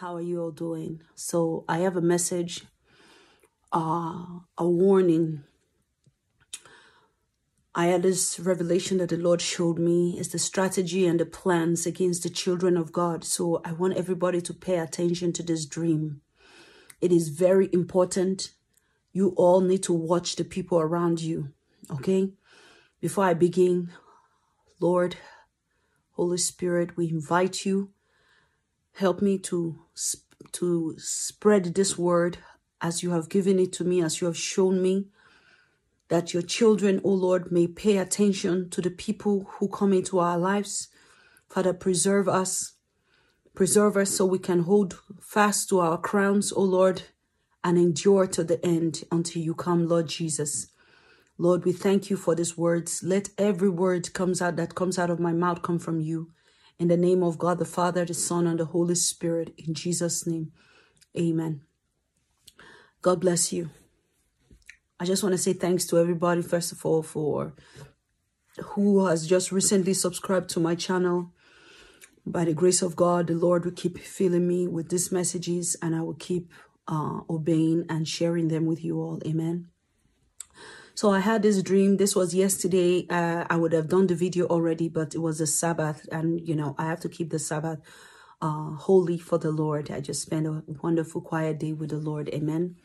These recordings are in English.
How are you all doing? So I have a message, uh, a warning. I had this revelation that the Lord showed me is the strategy and the plans against the children of God. So I want everybody to pay attention to this dream. It is very important. You all need to watch the people around you. Okay? Before I begin, Lord, Holy Spirit, we invite you Help me to, to spread this word as you have given it to me, as you have shown me, that your children, O Lord, may pay attention to the people who come into our lives. Father, preserve us. Preserve us so we can hold fast to our crowns, O Lord, and endure to the end until you come, Lord Jesus. Lord, we thank you for these words. Let every word comes out that comes out of my mouth come from you. In the name of God, the Father, the Son, and the Holy Spirit, in Jesus' name, amen. God bless you. I just want to say thanks to everybody, first of all, for who has just recently subscribed to my channel. By the grace of God, the Lord will keep filling me with these messages and I will keep uh, obeying and sharing them with you all. Amen. So I had this dream. This was yesterday. Uh, I would have done the video already, but it was a Sabbath. And, you know, I have to keep the Sabbath uh, holy for the Lord. I just spent a wonderful, quiet day with the Lord. Amen.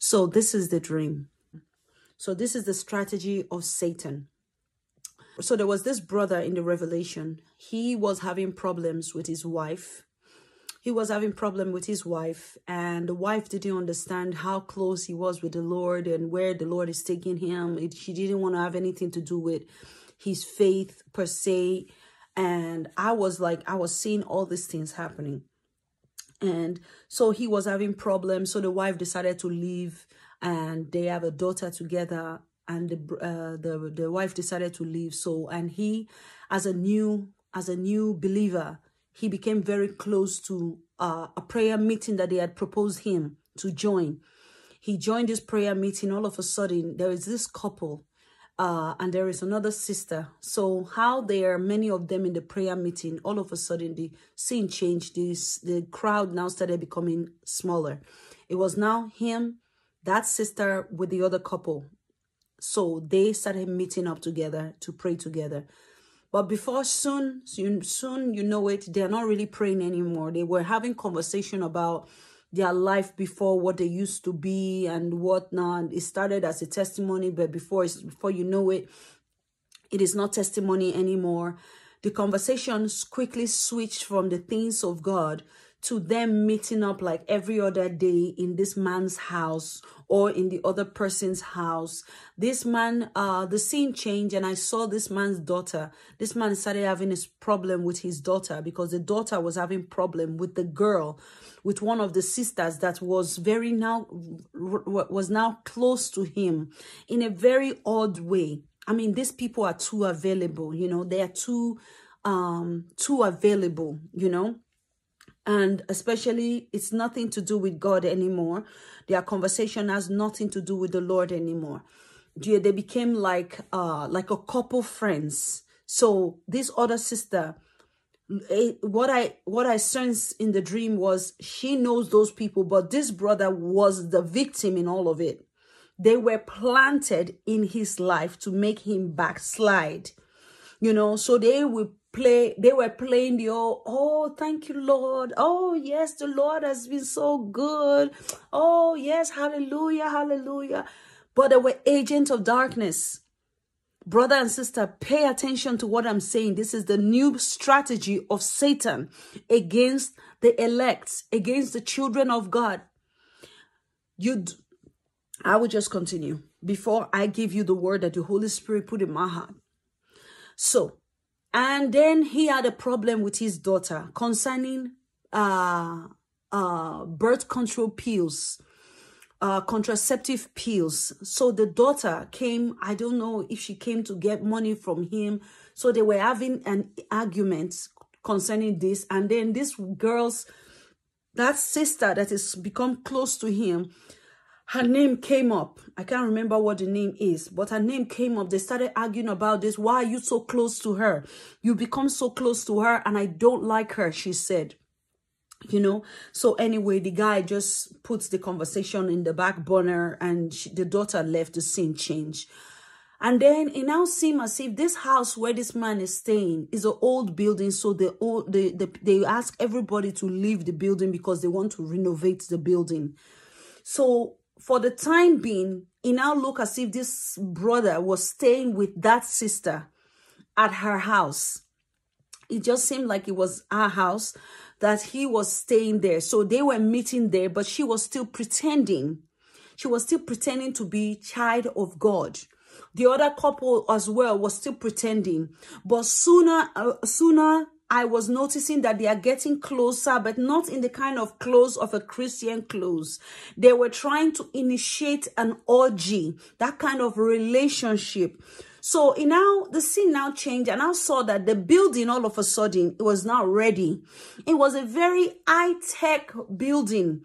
So this is the dream. So this is the strategy of Satan. So there was this brother in the Revelation. He was having problems with his wife he was having problem with his wife and the wife didn't understand how close he was with the lord and where the lord is taking him. It, she didn't want to have anything to do with his faith per se. And i was like i was seeing all these things happening. And so he was having problems. So the wife decided to leave and they have a daughter together and the uh, the the wife decided to leave. So and he as a new as a new believer he became very close to uh, a prayer meeting that they had proposed him to join. He joined this prayer meeting. All of a sudden, there is this couple uh, and there is another sister. So how there are many of them in the prayer meeting, all of a sudden the scene changed. This the crowd now started becoming smaller. It was now him, that sister with the other couple. So they started meeting up together to pray together. But before soon, soon, soon, you know it, they're not really praying anymore. They were having conversation about their life before what they used to be and whatnot. It started as a testimony, but before before you know it, it is not testimony anymore. The conversations quickly switched from the things of God to them meeting up like every other day in this man's house or in the other person's house. This man, uh, the scene changed and I saw this man's daughter. This man started having this problem with his daughter because the daughter was having problem with the girl, with one of the sisters that was very now, was now close to him in a very odd way. I mean, these people are too available, you know, they are too, um, too available, you know and especially it's nothing to do with God anymore. Their conversation has nothing to do with the Lord anymore. They became like uh like a couple friends. So this other sister, eh, what I what I sensed in the dream was she knows those people, but this brother was the victim in all of it. They were planted in his life to make him backslide. You know, so they will play they were playing the oh oh thank you lord. Oh yes the lord has been so good. Oh yes hallelujah hallelujah. But they were agents of darkness. Brother and sister pay attention to what i'm saying. This is the new strategy of satan against the elect against the children of god. You i will just continue. Before i give you the word that the holy spirit put in my heart. So and then he had a problem with his daughter concerning uh, uh, birth control pills, uh, contraceptive pills. So the daughter came, I don't know if she came to get money from him. So they were having an argument concerning this. And then this girl's, that sister that has become close to him, her name came up. I can't remember what the name is, but her name came up. They started arguing about this. Why are you so close to her? You become so close to her, and I don't like her, she said. you know so anyway the guy just puts the conversation in the back burner and she, the daughter left the scene change and then it now seems as if this house where this man is staying is an old building so they they they ask everybody to leave the building because they want to renovate the building so for the time being it now look as if this brother was staying with that sister at her house it just seemed like it was her house that he was staying there. So they were meeting there, but she was still pretending. She was still pretending to be child of God. The other couple as well was still pretending. But sooner, uh, sooner I was noticing that they are getting closer, but not in the kind of close of a Christian close. They were trying to initiate an orgy, that kind of relationship. So in now the scene now changed and I saw that the building all of a sudden it was now ready. It was a very high-tech building.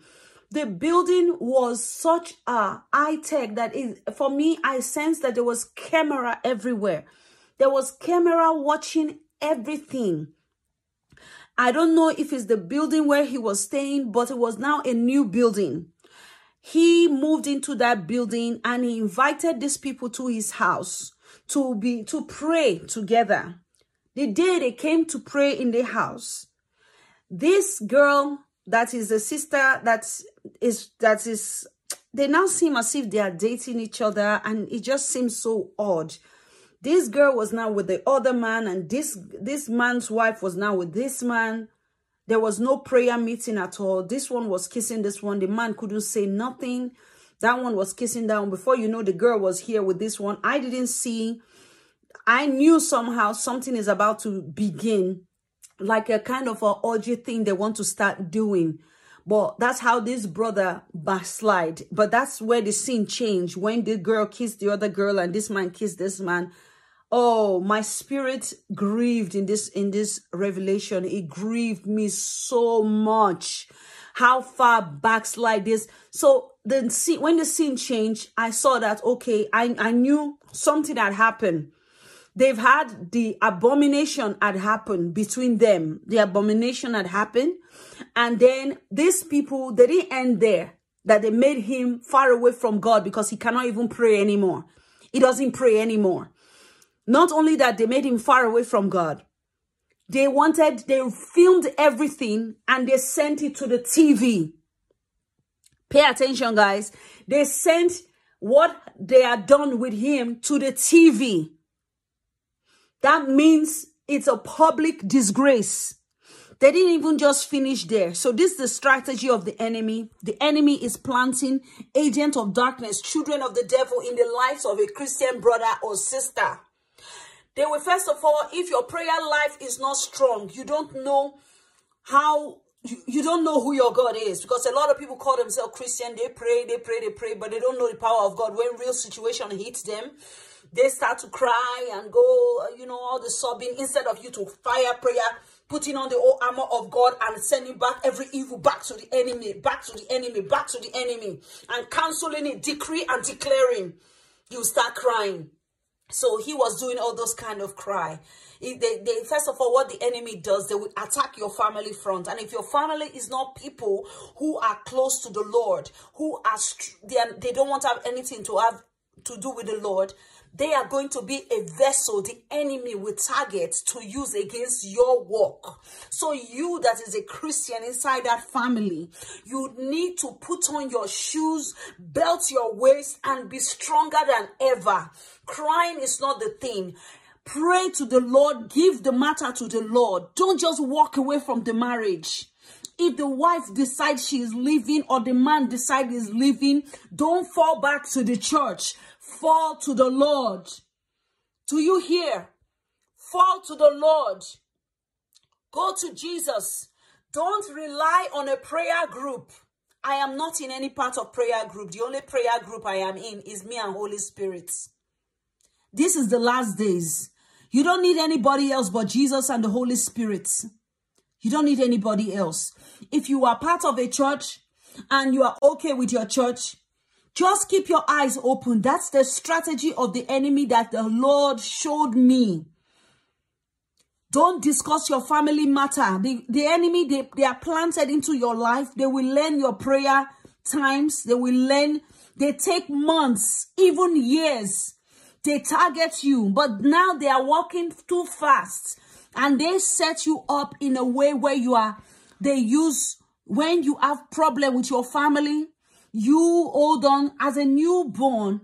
The building was such a high-tech that is for me, I sensed that there was camera everywhere. There was camera watching everything. I don't know if it's the building where he was staying, but it was now a new building. He moved into that building and he invited these people to his house to be to pray together. The day they came to pray in the house, this girl that is the sister that is that is they now seem as if they are dating each other and it just seems so odd this girl was now with the other man and this this man's wife was now with this man there was no prayer meeting at all this one was kissing this one the man couldn't say nothing that one was kissing down. Before you know, the girl was here with this one. I didn't see. I knew somehow something is about to begin. Like a kind of a orgy thing they want to start doing. But that's how this brother backslide. But that's where the scene changed. When the girl kissed the other girl and this man kissed this man. Oh, my spirit grieved in this in this revelation. It grieved me so much. How far backslide this. So the scene, when the scene changed, I saw that, okay, I, I knew something had happened. They've had the abomination had happened between them. The abomination had happened. And then these people, they didn't end there. That they made him far away from God because he cannot even pray anymore. He doesn't pray anymore. Not only that, they made him far away from God. They wanted, they filmed everything and they sent it to the TV. Pay attention, guys. They sent what they had done with him to the TV. That means it's a public disgrace. They didn't even just finish there. So this is the strategy of the enemy. The enemy is planting agent of darkness, children of the devil in the lives of a Christian brother or sister. They will, first of all, if your prayer life is not strong, you don't know how you, you don't know who your God is because a lot of people call themselves Christian. They pray, they pray, they pray, but they don't know the power of God. When real situation hits them, they start to cry and go, you know, all the sobbing instead of you to fire prayer, putting on the whole armor of God and sending back every evil back to the enemy, back to the enemy, back to the enemy, and counseling it, decree and declaring. You start crying. So he was doing all those kind of cry. They, they, first of all, what the enemy does, they will attack your family front. And if your family is not people who are close to the Lord, who are, they, are, they don't want to have anything to have to do with the Lord, they are going to be a vessel the enemy will target to use against your work. So you that is a Christian inside that family, you need to put on your shoes, belt your waist and be stronger than ever. Crying is not the thing. Pray to the Lord, give the matter to the Lord. Don't just walk away from the marriage. If the wife decides she is leaving or the man decides he's leaving, don't fall back to the church fall to the Lord. Do you hear? Fall to the Lord. Go to Jesus. Don't rely on a prayer group. I am not in any part of prayer group. The only prayer group I am in is me and Holy Spirit. This is the last days. You don't need anybody else but Jesus and the Holy Spirit. You don't need anybody else. If you are part of a church and you are okay with your church, just keep your eyes open. That's the strategy of the enemy that the Lord showed me. Don't discuss your family matter. The, the enemy, they, they are planted into your life. They will learn your prayer times. They will learn. They take months, even years. They target you. But now they are walking too fast. And they set you up in a way where you are, they use, when you have problem with your family, you hold on as a newborn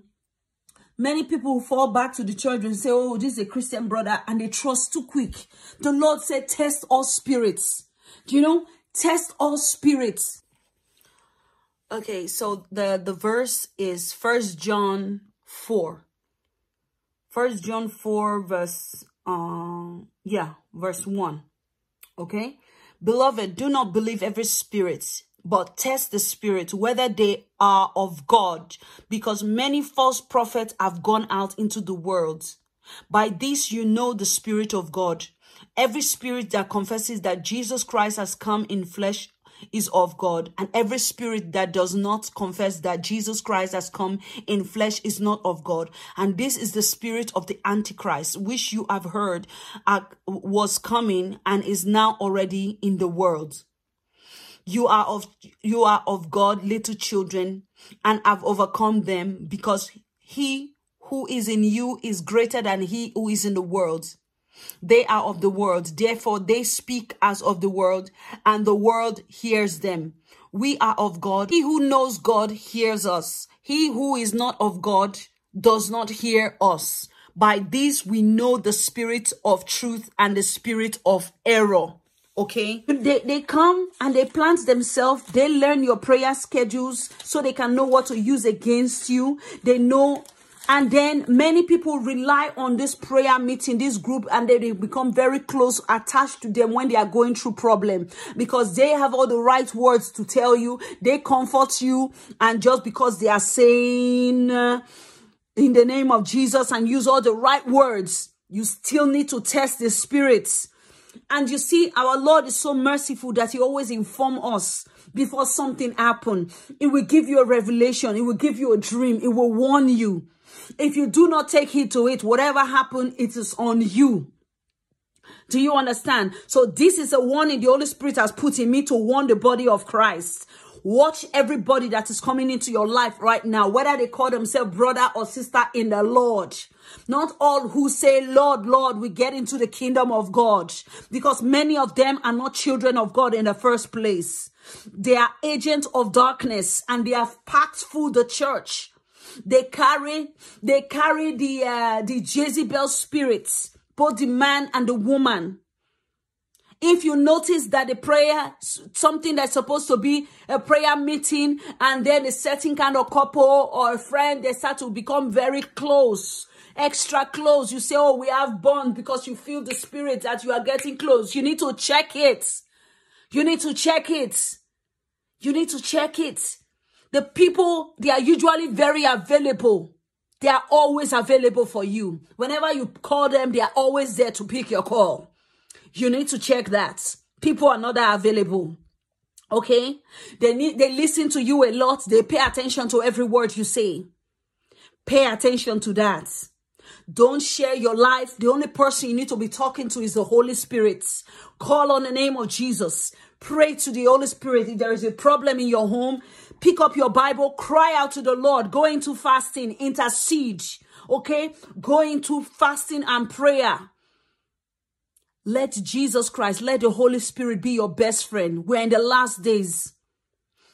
Many people fall back to the church and say, oh, this is a Christian brother, and they trust too quick. The Lord said, test all spirits. Do you know? Test all spirits. Okay, so the, the verse is First John 4. First John 4, verse, uh, yeah, verse 1. Okay? Beloved, do not believe every spirit, but test the spirit whether they are of God, because many false prophets have gone out into the world. By this you know the spirit of God. Every spirit that confesses that Jesus Christ has come in flesh is of God, and every spirit that does not confess that Jesus Christ has come in flesh is not of God. And this is the spirit of the Antichrist, which you have heard uh, was coming and is now already in the world. You are of you are of God, little children, and have overcome them, because he who is in you is greater than he who is in the world. They are of the world, therefore they speak as of the world, and the world hears them. We are of God. He who knows God hears us. He who is not of God does not hear us. By this we know the spirit of truth and the spirit of error okay they they come and they plant themselves they learn your prayer schedules so they can know what to use against you they know and then many people rely on this prayer meeting this group and they, become very close attached to them when they are going through problem. Because they have all the right words to tell you. They comfort you. And just because they are saying uh, in the name of jesus and use all the right words you still need to test the spirits. And you see, our Lord is so merciful that he always inform us before something happen. It will give you a revelation. It will give you a dream. It will warn you. If you do not take heed to it, whatever happen, it is on you. Do you understand? So this is a warning the Holy Spirit has put in me to warn the body of Christ. Watch everybody that is coming into your life right now, whether they call themselves brother or sister in the Lord. Not all who say, Lord, Lord, we get into the kingdom of God because many of them are not children of God in the first place. They are agents of darkness and they have packed full the church. They carry, they carry the, uh, the Jezebel spirits, both the man and the woman. If you notice that the prayer, something that's supposed to be a prayer meeting, and then a certain kind of couple or a friend, they start to become very close extra close. You say, oh, we have bond because you feel the spirit that you are getting close. You need to check it. You need to check it. You need to check it. The people, they are usually very available. They are always available for you. Whenever you call them, they are always there to pick your call. You need to check that. People are not that available. Okay? They need, they listen to you a lot. They pay attention to every word you say. Pay attention to that. Don't share your life. The only person you need to be talking to is the Holy Spirit. Call on the name of Jesus. Pray to the Holy Spirit. If there is a problem in your home, pick up your Bible, cry out to the Lord, go into fasting, intercede. Okay? Go into fasting and prayer. Let Jesus Christ, let the Holy Spirit be your best friend. We're in the last days.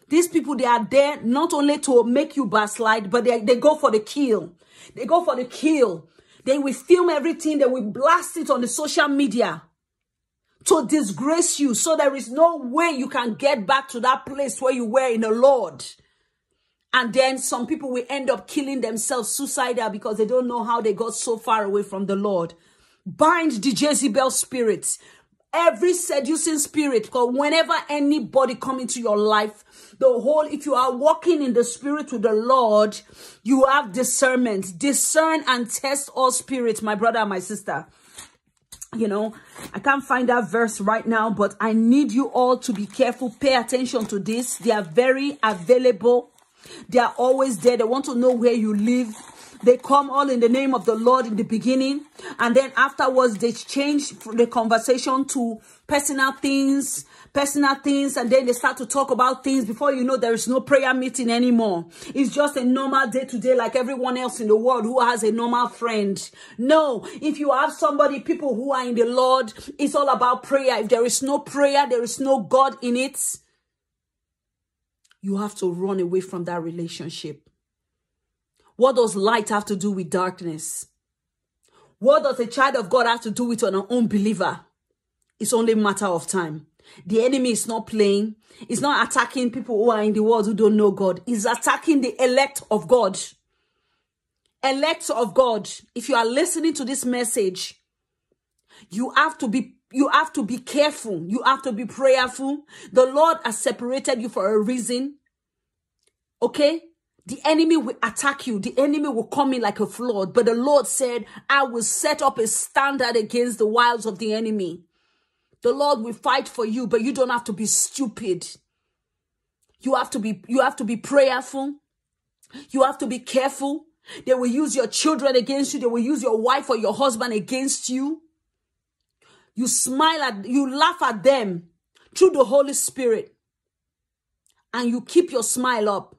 These people, they are there not only to make you backslide, but they, they go for the kill. They go for the kill. They will film everything. They will blast it on the social media to disgrace you. So there is no way you can get back to that place where you were in the Lord. And then some people will end up killing themselves suicidal because they don't know how they got so far away from the Lord. Bind the Jezebel spirits every seducing spirit because whenever anybody come into your life the whole if you are walking in the spirit with the lord you have discernment. Discern and test all spirits my brother and my sister. You know i can't find that verse right now but i need you all to be careful. Pay attention to this. They are very available. They are always there. They want to know where you live They come all in the name of the Lord in the beginning. And then afterwards, they change the conversation to personal things, personal things. And then they start to talk about things. Before you know, there is no prayer meeting anymore. It's just a normal day to day like everyone else in the world who has a normal friend. No, if you have somebody, people who are in the Lord, it's all about prayer. If there is no prayer, there is no God in it. You have to run away from that relationship. What does light have to do with darkness? What does a child of God have to do with an unbeliever? It's only a matter of time. The enemy is not playing. He's not attacking people who are in the world who don't know God. He's attacking the elect of God. Elect of God. If you are listening to this message, you have to be you have to be careful. You have to be prayerful. The Lord has separated you for a reason. Okay? The enemy will attack you. The enemy will come in like a flood. But the Lord said, I will set up a standard against the wiles of the enemy. The Lord will fight for you, but you don't have to be stupid. You have to be, you have to be prayerful. You have to be careful. They will use your children against you. They will use your wife or your husband against you. You smile at, you laugh at them through the Holy Spirit. And you keep your smile up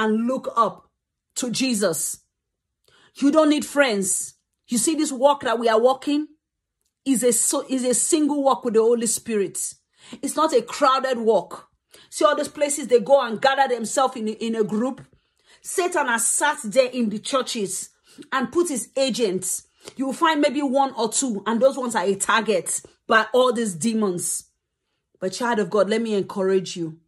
and look up to Jesus. You don't need friends. You see this walk that we are walking is a, so, is a single walk with the Holy Spirit. It's not a crowded walk. See all those places they go and gather themselves in, in a group. Satan has sat there in the churches and put his agents. You will find maybe one or two, and those ones are a target by all these demons. But child of God, let me encourage you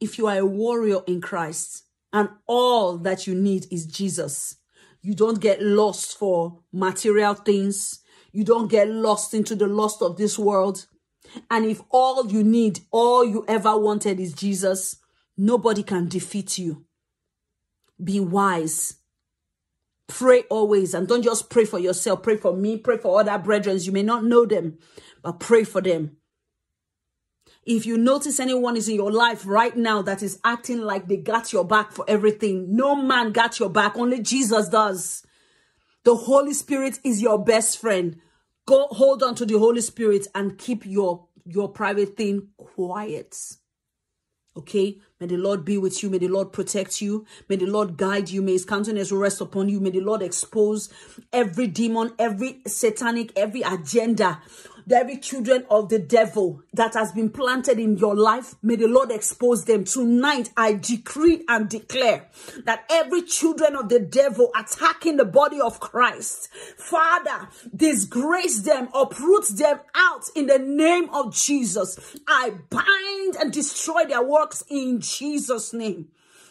if you are a warrior in Christ and all that you need is Jesus, you don't get lost for material things. You don't get lost into the lust of this world. And if all you need, all you ever wanted is Jesus, nobody can defeat you. Be wise. Pray always and don't just pray for yourself. Pray for me. Pray for other brethren. You may not know them, but pray for them. If you notice anyone is in your life right now that is acting like they got your back for everything, no man got your back, only Jesus does. The Holy Spirit is your best friend. Go hold on to the Holy Spirit and keep your, your private thing quiet. Okay? May the Lord be with you. May the Lord protect you. May the Lord guide you. May his countenance rest upon you. May the Lord expose every demon, every satanic, every agenda every children of the devil that has been planted in your life, may the Lord expose them. Tonight, I decree and declare that every children of the devil attacking the body of Christ, Father, disgrace them, uproot them out in the name of Jesus. I bind and destroy their works in Jesus' name.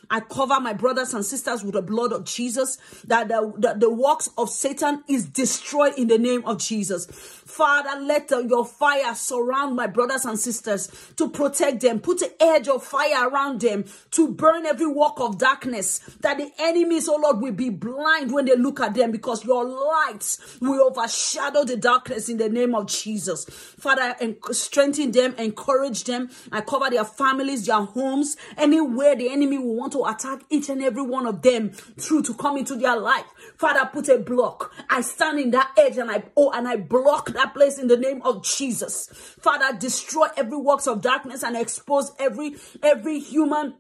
I cover my brothers and sisters with the blood of Jesus, that the, the, the works of Satan is destroyed in the name of Jesus. Father, let your fire surround my brothers and sisters to protect them. Put an edge of fire around them to burn every work of darkness, that the enemies, oh Lord, will be blind when they look at them because your light will overshadow the darkness in the name of Jesus. Father, strengthen them, encourage them. I cover their families, their homes, anywhere the enemy will want to to attack each and every one of them through to come into their life. Father, put a block. I stand in that edge and I oh and I block that place in the name of Jesus. Father, destroy every works of darkness and expose every every human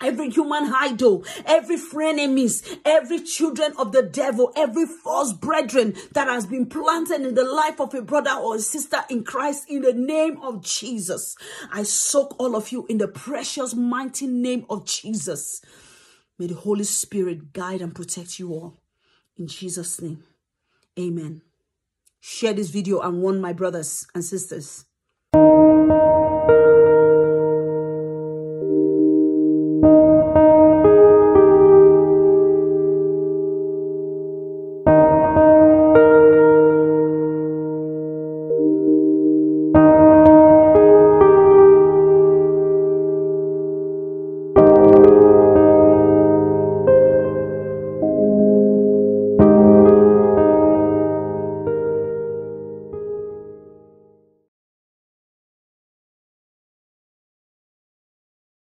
every human idol, every frenemies, every children of the devil, every false brethren that has been planted in the life of a brother or a sister in Christ in the name of Jesus. I soak all of you in the precious mighty name of Jesus. May the Holy Spirit guide and protect you all. In Jesus' name, amen. Share this video and warn my brothers and sisters.